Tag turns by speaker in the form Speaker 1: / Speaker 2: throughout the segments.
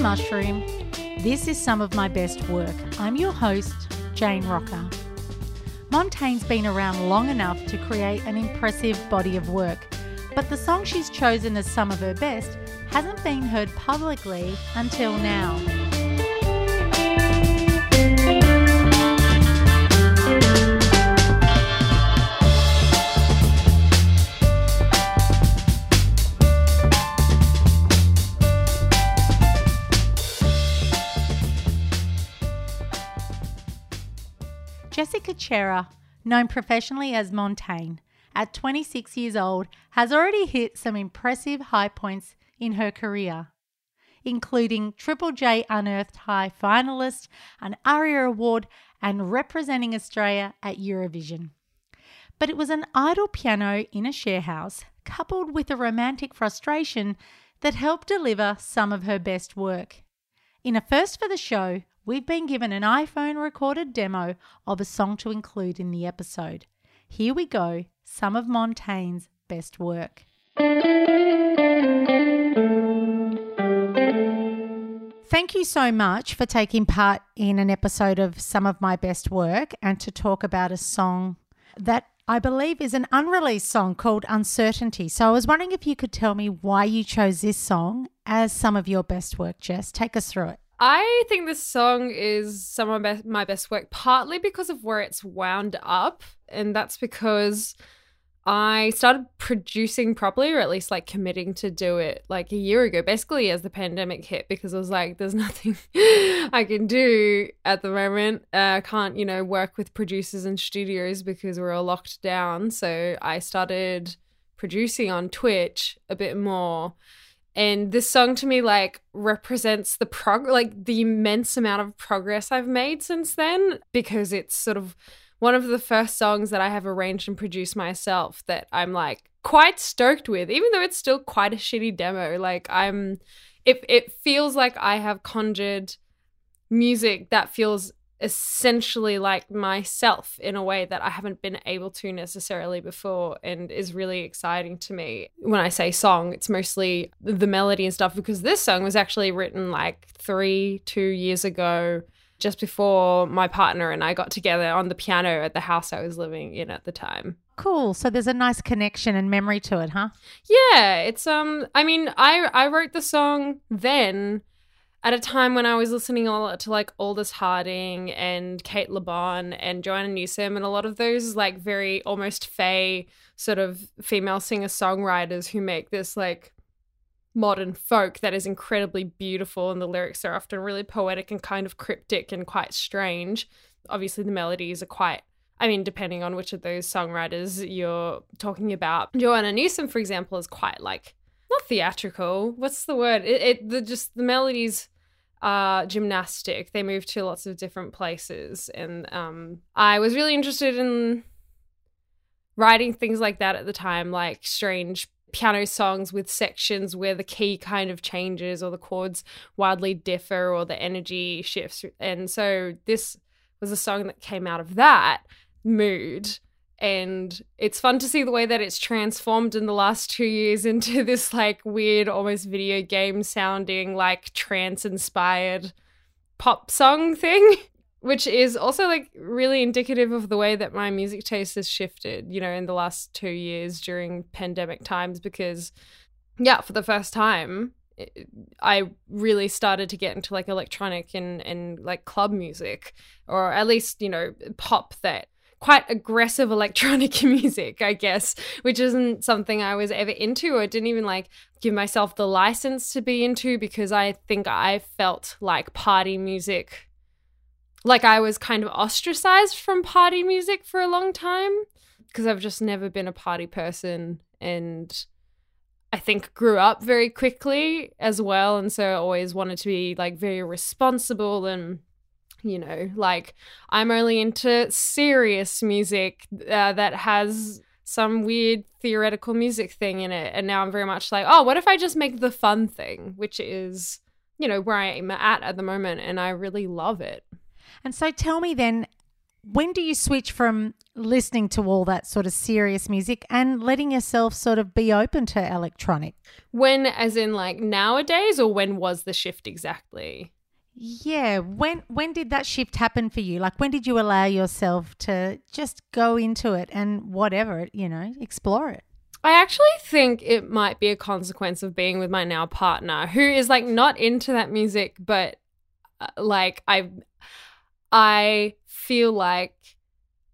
Speaker 1: Mushroom, this is some of my best work. I'm your host, Jane Rocca. Montaigne's been around long enough to create an impressive body of work, but the song she's chosen as some of her best hasn't been heard publicly until now. Known professionally as Montaigne, at 26 years old, has already hit some impressive high points in her career, including Triple J Unearthed High finalist, an ARIA Award, and representing Australia at Eurovision. But it was an idle piano in a sharehouse, coupled with a romantic frustration, that helped deliver some of her best work. In a first for the show, we've been given an iPhone recorded demo of a song to include in the episode. Here we go some of Montaigne's best work. Thank you so much for taking part in an episode of Some of My Best Work and to talk about a song that I believe is an unreleased song called Uncertainty. So I was wondering if you could tell me why you chose this song as some of your best work, Jess. Take us through it.
Speaker 2: I think this song is some of my best- work, partly because of where it's wound up. And that's because I started producing properly, or at least like committing to do it like a year ago, basically as the pandemic hit, because I was like, there's nothing I can do at the moment. Uh, I can't, you know, work with producers and studios because we're all locked down. So I started producing on Twitch a bit more and this song to me like represents the prog like the immense amount of progress I've made since then because it's sort of one of the first songs that I have arranged and produced myself that I'm like quite stoked with even though it's still quite a shitty demo. Like I'm it it feels like I have conjured music that feels essentially like myself in a way that I haven't been able to necessarily before and is really exciting to me. When I say song, it's mostly the melody and stuff because this song was actually written like three, two years ago, just before my partner and I got together on the piano at the house I was living in at the time.
Speaker 1: Cool. So there's a nice connection and memory to it, huh?
Speaker 2: Yeah, it's um I mean, I I wrote the song then at a time when I was listening a lot to like Aldous Harding and Cate Le Bon and Joanna Newsom and a lot of those like very almost fey sort of female singer songwriters who make this like modern folk that is incredibly beautiful and the lyrics are often really poetic and kind of cryptic and quite strange. Obviously the melodies are quite I mean, depending on which of those songwriters you're talking about. Joanna Newsom, for example, is quite like not theatrical. What's the word? It, it the just the melodies are gymnastic. They moved to lots of different places, and um, I was really interested in writing things like that at the time, like strange piano songs with sections where the key kind of changes or the chords wildly differ or the energy shifts. And so this was a song that came out of that mood and it's fun to see the way that it's transformed in the last two years into this like weird almost video game sounding like trance inspired pop song thing which is also like really indicative of the way that my music taste has shifted you know in the last two years during pandemic times because yeah for the first time I really started to get into like electronic and and like club music or at least you know pop that quite aggressive electronic music, I guess, which isn't something I was ever into or didn't even like give myself the license to be into because I think I felt like party music, like I was kind of ostracized from party music for a long time because I've just never been a party person and I think grew up very quickly as well and so I always wanted to be like very responsible and you know, like I'm only into serious music uh, that has some weird theoretical music thing in it. And now I'm very much like, oh, what if I just make the fun thing, which is, you know, where I am at at the moment. And I really love it.
Speaker 1: And so tell me then, when do you switch from listening to all that sort of serious music and letting yourself sort of be open to electronic?
Speaker 2: When, as in like nowadays, or when was the shift exactly?
Speaker 1: Yeah, when when did that shift happen for you? Like when did you allow yourself to just go into it and whatever, you know, explore it?
Speaker 2: I actually think it might be a consequence of being with my now partner who is like not into that music but uh, like I I feel like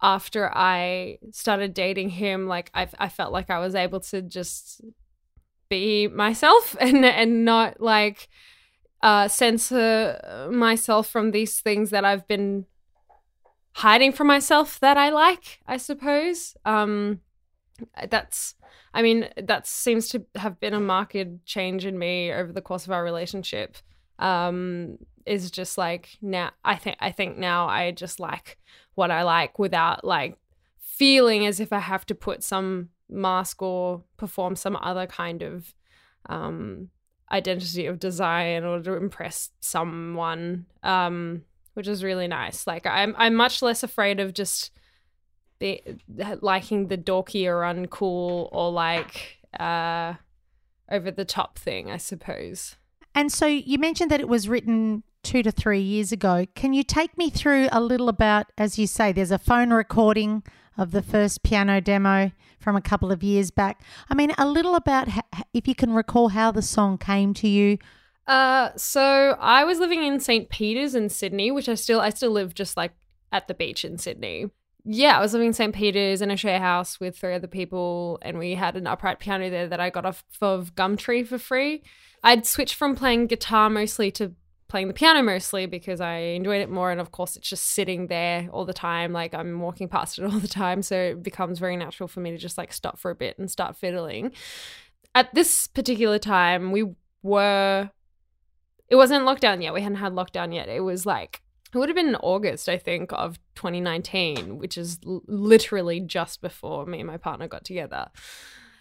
Speaker 2: after I started dating him like I I felt like I was able to just be myself and and not like uh, censor myself from these things that I've been hiding from myself that I like, I suppose. Um, that's, I mean, that seems to have been a marked change in me over the course of our relationship. Um, is just like now, I think, I think now I just like what I like without like feeling as if I have to put some mask or perform some other kind of um identity of design order to impress someone, um, which is really nice. Like I'm I'm much less afraid of just be, liking the dorky or uncool or like uh, over the top thing, I suppose.
Speaker 1: And so you mentioned that it was written two to three years ago. Can you take me through a little about, as you say, there's a phone recording of the first piano demo from a couple of years back. I mean, a little about if you can recall how the song came to you.
Speaker 2: Uh, so I was living in St. Peter's in Sydney, which I still I still live just like at the beach in Sydney. Yeah, I was living in St. Peter's in a share house with three other people, and we had an upright piano there that I got off of Gumtree for free. I'd switched from playing guitar mostly to playing the piano mostly because I enjoyed it more. And of course, it's just sitting there all the time. Like I'm walking past it all the time. So it becomes very natural for me to just like stop for a bit and start fiddling. At this particular time, we were, it wasn't lockdown yet. We hadn't had lockdown yet. It was like, it would have been in August, I think, of 2019, which is l- literally just before me and my partner got together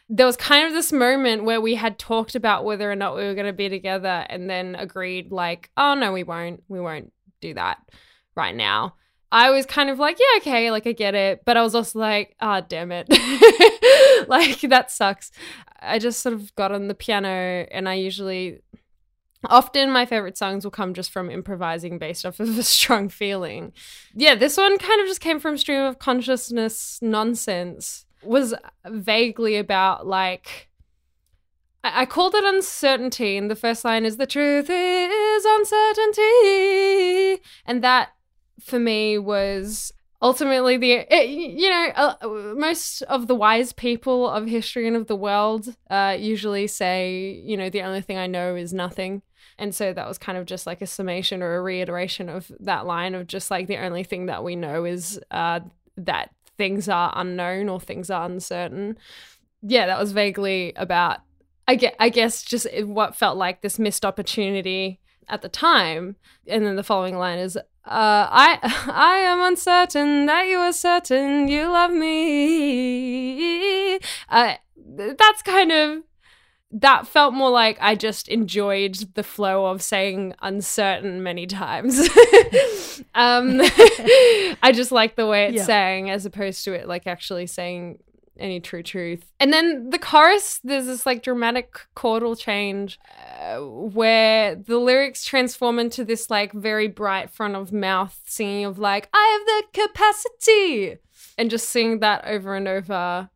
Speaker 2: there was kind of this moment where we had talked about whether or not we were going to be together and then agreed like oh no we won't. We won't do that right now. I was kind of like yeah okay like i get it. But i was also like ah oh, damn it. Like that sucks. I just sort of got on the piano and i usually often my favorite songs will come just from improvising based off of a strong feeling. Yeah this one kind of just came from stream of consciousness nonsense was vaguely about like I, I called it uncertainty, and the first line is the truth is uncertainty, and that for me was ultimately the it, you know uh, most of the wise people of history and of the world uh, usually say you know the only thing i know is nothing. And so that was kind of just like a summation or a reiteration of that line of just like the only thing that we know is uh, that things are unknown or things are uncertain. Yeah, that was vaguely about I get I guess just what felt like this missed opportunity at the time. And then the following line is uh, I I am uncertain that you are certain you love me. Uh, that's kind of that felt more like I just enjoyed the flow of saying uncertain many times. um, I just like the way it's yeah. sang as opposed to it like actually saying any true truth. And then the chorus, there's this like dramatic chordal change uh, where the lyrics transform into this like very bright front of mouth singing of like, I have the capacity. And just sing that over and over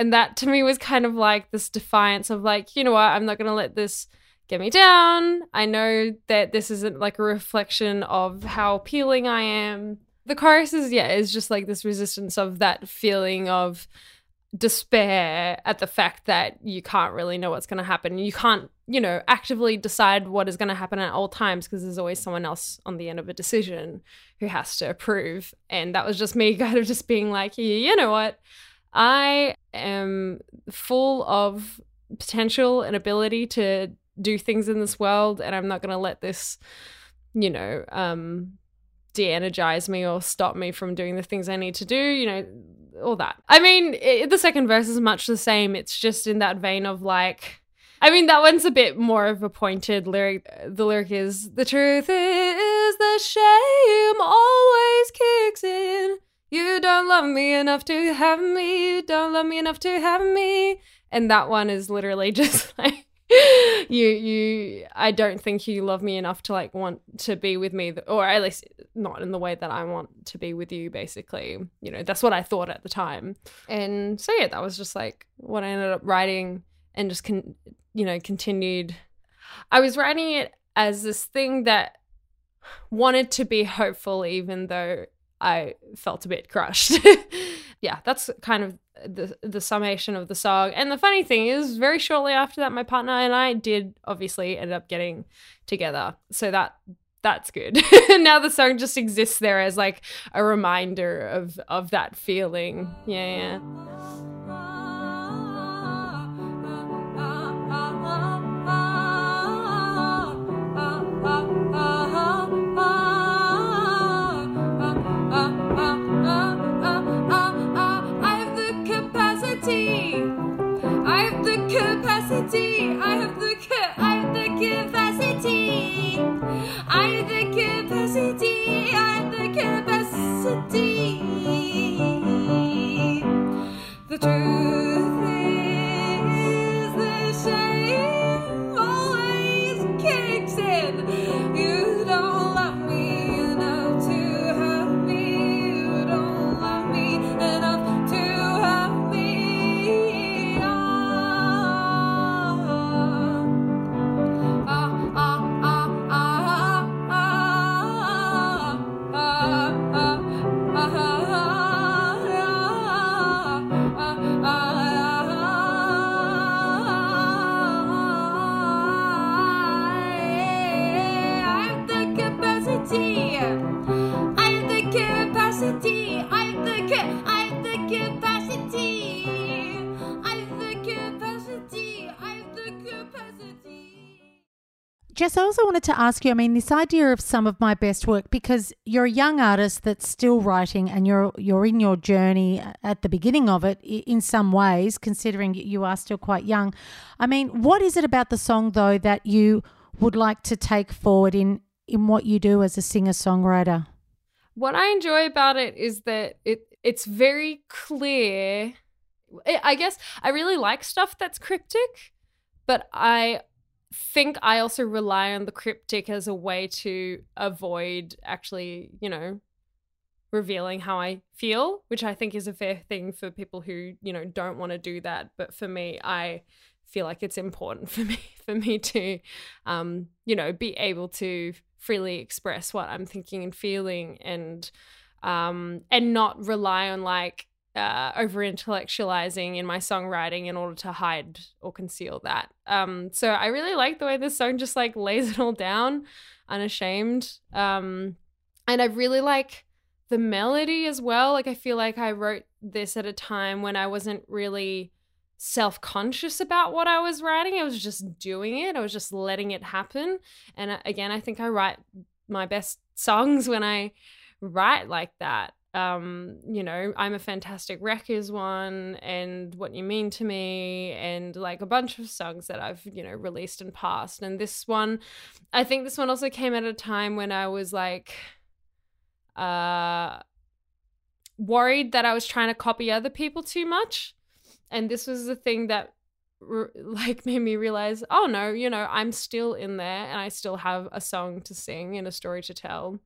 Speaker 2: and that to me was kind of like this defiance of like, you know what, I'm not going to let this get me down. I know that this isn't like a reflection of how appealing I am. The chorus is, yeah, is just like this resistance of that feeling of despair at the fact that you can't really know what's going to happen. You can't, you know, actively decide what is going to happen at all times because there's always someone else on the end of a decision who has to approve. And that was just me kind of just being like, you know what? I am full of potential and ability to do things in this world, and I'm not going to let this, you know, um, de-energize me or stop me from doing the things I need to do, you know, all that. I mean, it, the second verse is much the same. It's just in that vein of like I mean, that one's a bit more of a pointed lyric. The lyric is The truth is, the shame always kicks in. You don't love me enough to have me. You don't love me enough to have me. And that one is literally just like, you you I don't think you love me enough to like want to be with me or at least not in the way that I want to be with you basically you know that's what I thought at the time and so yeah that was just like what I ended up writing and just con- you know continued I was writing it as this thing that wanted to be hopeful even though I felt a bit crushed yeah that's kind of the the summation of the song. And the funny thing is, very shortly after that, my partner and I did obviously end up getting together. So that that's good. now the song just exists there as like a reminder of of that feeling. Yeah, yeah.
Speaker 1: Jess, I also wanted to ask you I mean, this idea of some of my best work, because you're a young artist that's still writing and you're, you're in your journey at the beginning of it in some ways, considering you are still quite young. I mean, what is it about the song, though, that you would like to take forward in, in what you do as a singer songwriter?
Speaker 2: What I enjoy about it is that it it's very clear. I guess I really like stuff that's cryptic, but I think I also rely on the cryptic as a way to avoid actually, you know, revealing how I feel, which I think is a fair thing for people who, you know, don't want to do that. But for me, I feel like it's important for me for me to um, you know, be able to freely express what I'm thinking and feeling and um and not rely on like uh, over intellectualizing in my songwriting in order to hide or conceal that. Um, so I really like the way this song just like lays it all down, unashamed. Um, and I really like the melody as well. Like I feel like I wrote this at a time when I wasn't really self conscious about what I was writing. I was just doing it. I was just letting it happen. And uh, again, I think I write my best songs when I write like that um, you know, I'm a fantastic wreck is one, and what you mean to me, and like a bunch of songs that I've you know released and passed. And this one, I think this one also came at a time when I was like, uh, worried that I was trying to copy other people too much, and this was the thing that like made me realize, oh no, you know, I'm still in there, and I still have a song to sing and a story to tell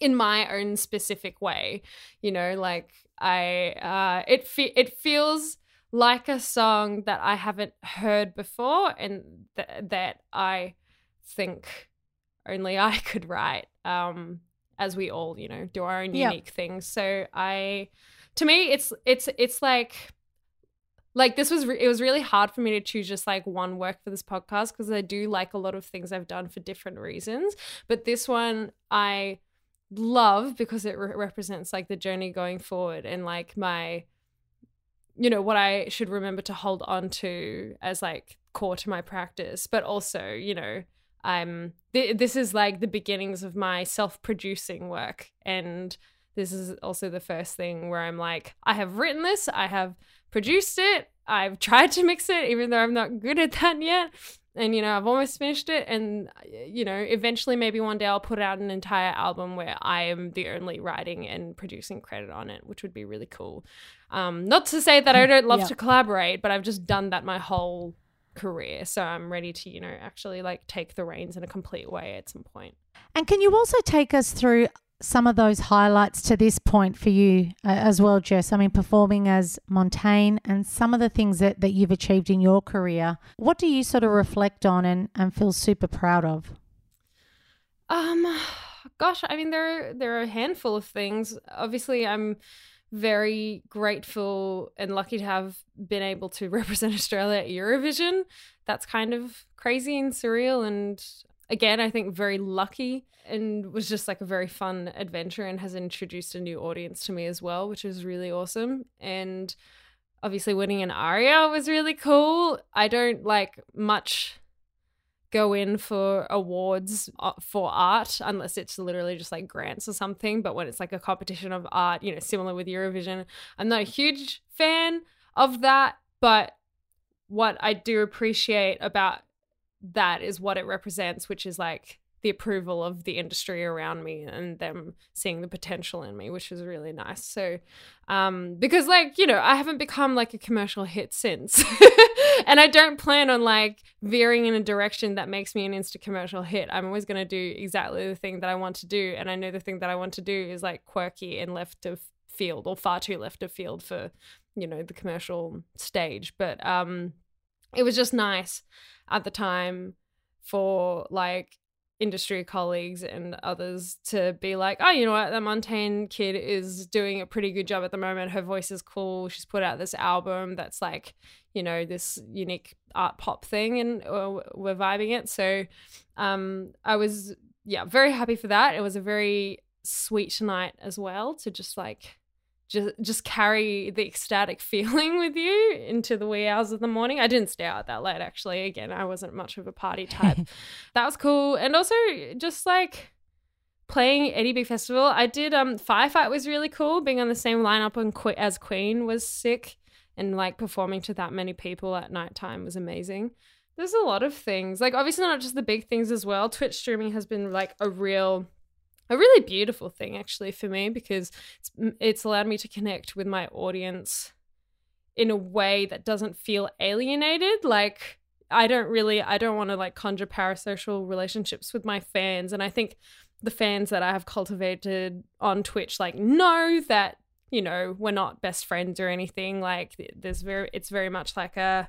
Speaker 2: in my own specific way you know like i uh it fe- it feels like a song that i haven't heard before and th- that i think only i could write um as we all you know do our own yep. unique things so i to me it's it's it's like like this was re- it was really hard for me to choose just like one work for this podcast because i do like a lot of things i've done for different reasons but this one i love because it re- represents like the journey going forward and like my you know what I should remember to hold on to as like core to my practice but also you know I'm th- this is like the beginnings of my self-producing work and this is also the first thing where I'm like I have written this, I have produced it, I've tried to mix it even though I'm not good at that yet. And you know, I've almost finished it and you know, eventually maybe one day I'll put out an entire album where I am the only writing and producing credit on it, which would be really cool. Um, not to say that I don't love
Speaker 1: Yeah.
Speaker 2: to collaborate, but I've just done that my whole career. So I'm ready to, you know, actually like take the reins in a complete way at some point.
Speaker 1: And can you also take us through some of those highlights to this point for you uh, as well, Jess? I mean, performing as Montaigne and some of the things that, that you've achieved in your career. What do you sort of reflect on and, and feel super proud of?
Speaker 2: Um, gosh, I mean, there there are a handful of things. Obviously, I'm very grateful and lucky to have been able to represent Australia at Eurovision. That's kind of crazy and surreal, and again, I think very lucky and was just like a very fun adventure and has introduced a new audience to me as well, which is really awesome. And obviously, winning an ARIA was really cool. I don't like much go in for awards uh, for art unless it's literally just like grants or something. But when it's like a competition of art, you know, similar with Eurovision, I'm not a huge fan of that. But what I do appreciate about that is what it represents, which is like the approval of the industry around me and them seeing the potential in me, which is really nice. So, um, because like, you know, I haven't become like a commercial hit since. and I don't plan on like veering in a direction that makes me an insta commercial hit. I'm always going to do exactly the thing that I want to do. And I know the thing that I want to do is like quirky and left of field or far too left of field for, you know, the commercial stage. But, um, it was just nice at the time for like industry colleagues and others to be like, oh, you know what, that Montaigne kid is doing a pretty good job at the moment. Her voice is cool. She's put out this album that's like, you know, this unique art pop thing, and uh, we're vibing it. So, um, I was yeah very happy for that. It was a very sweet night as well to just like just just carry the ecstatic feeling with you into the wee hours of the morning. I didn't stay out that late actually. Again, I wasn't much of a party type. that was cool. And also just like playing Eddie B Festival. I did um Firefight was really cool. Being on the same lineup on Que- as Queen was sick and like performing to that many people at nighttime was amazing. There's a lot of things. Like obviously not just the big things as well. Twitch streaming has been like a real a really beautiful thing actually for me because it's, it's allowed me to connect with my audience in a way that doesn't feel alienated. Like i don't really i don't want to like conjure parasocial relationships with my fans and i think the fans that i have cultivated on twitch like know that you know we're not best friends or anything. Like there's very it's very much like a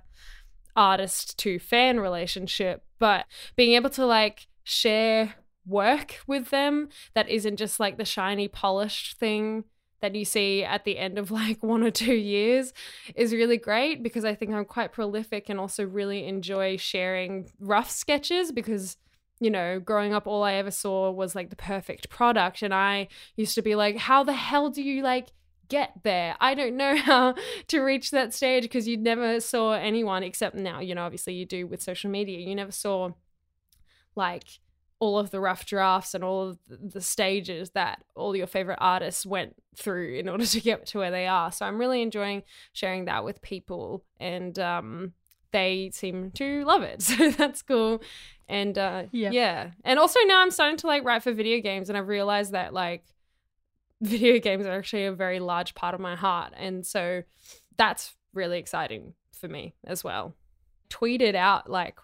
Speaker 2: artist to fan relationship but being able to like share work with them that isn't just like the shiny polished thing that you see at the end of like one or two years is really great because I think I'm quite prolific and also really enjoy sharing rough sketches because you know, growing up, all I ever saw was like the perfect product. And I used to be like, how the hell do you like get there? I don't know how to reach that stage because you never saw anyone except now, you know, obviously you do with social media. You never saw like all of the rough drafts and all of the stages that all your favorite artists went through in order to get to where they are. So I'm really enjoying sharing that with people and um they seem to love it. So that's cool. And uh
Speaker 1: Yeah.
Speaker 2: yeah. And also now I'm starting to like write for video games and I've realized that like video games are actually a very large part of my heart. And so that's really exciting for me as well. Tweeted out like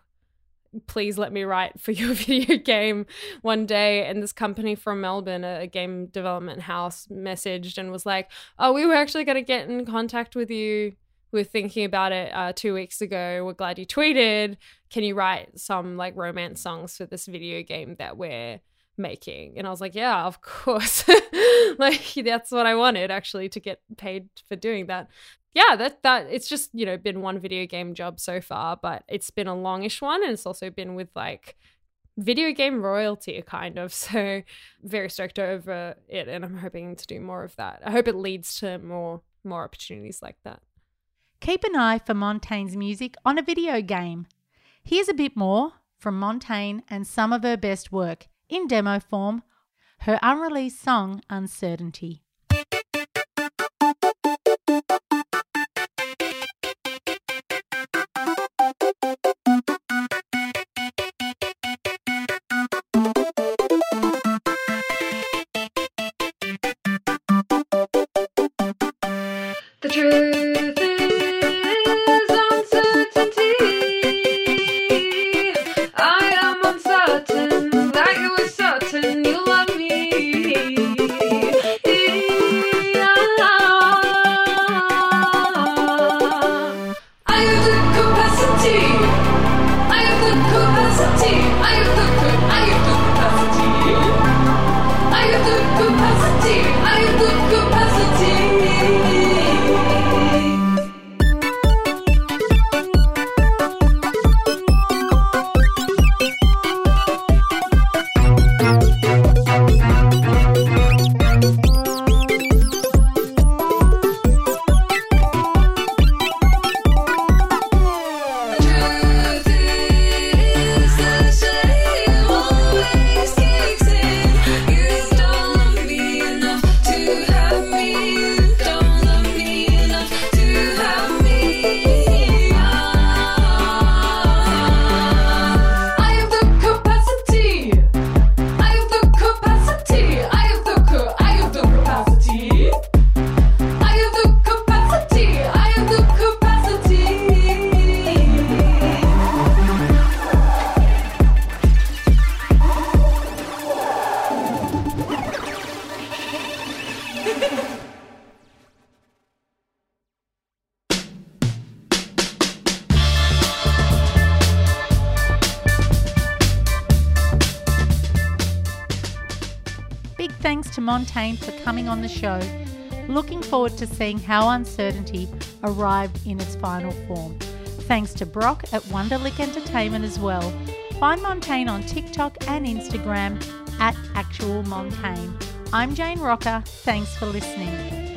Speaker 2: please let me write for your video game one day. And this company from melbourne a, game development house messaged and was like oh we were actually going to get in contact with you. We we're thinking about it uh, two weeks ago. We're glad you tweeted. Can you write some like romance songs for this video game that we're making? And i was like yeah of course. Like that's what i wanted actually to get paid for doing that yeah, that that it's just you know been one video game job so far, but it's been a longish one, and it's also been with like video game royalty kind of. So very stoked over it, and I'm hoping to do more of that. I hope it leads to more more opportunities like that.
Speaker 1: Keep an eye for Montaigne's music on a video game. Here's a bit more
Speaker 2: from Montaigne and some of her best work in demo form, her unreleased song Uncertainty. Montaigne for coming on the show. Looking forward to seeing how uncertainty arrived in its final form. Thanks to Brock at Wonderlick Entertainment as well. Find Montaigne on TikTok and Instagram at Actual Montaigne. I'm Jane Rocca. Thanks for listening.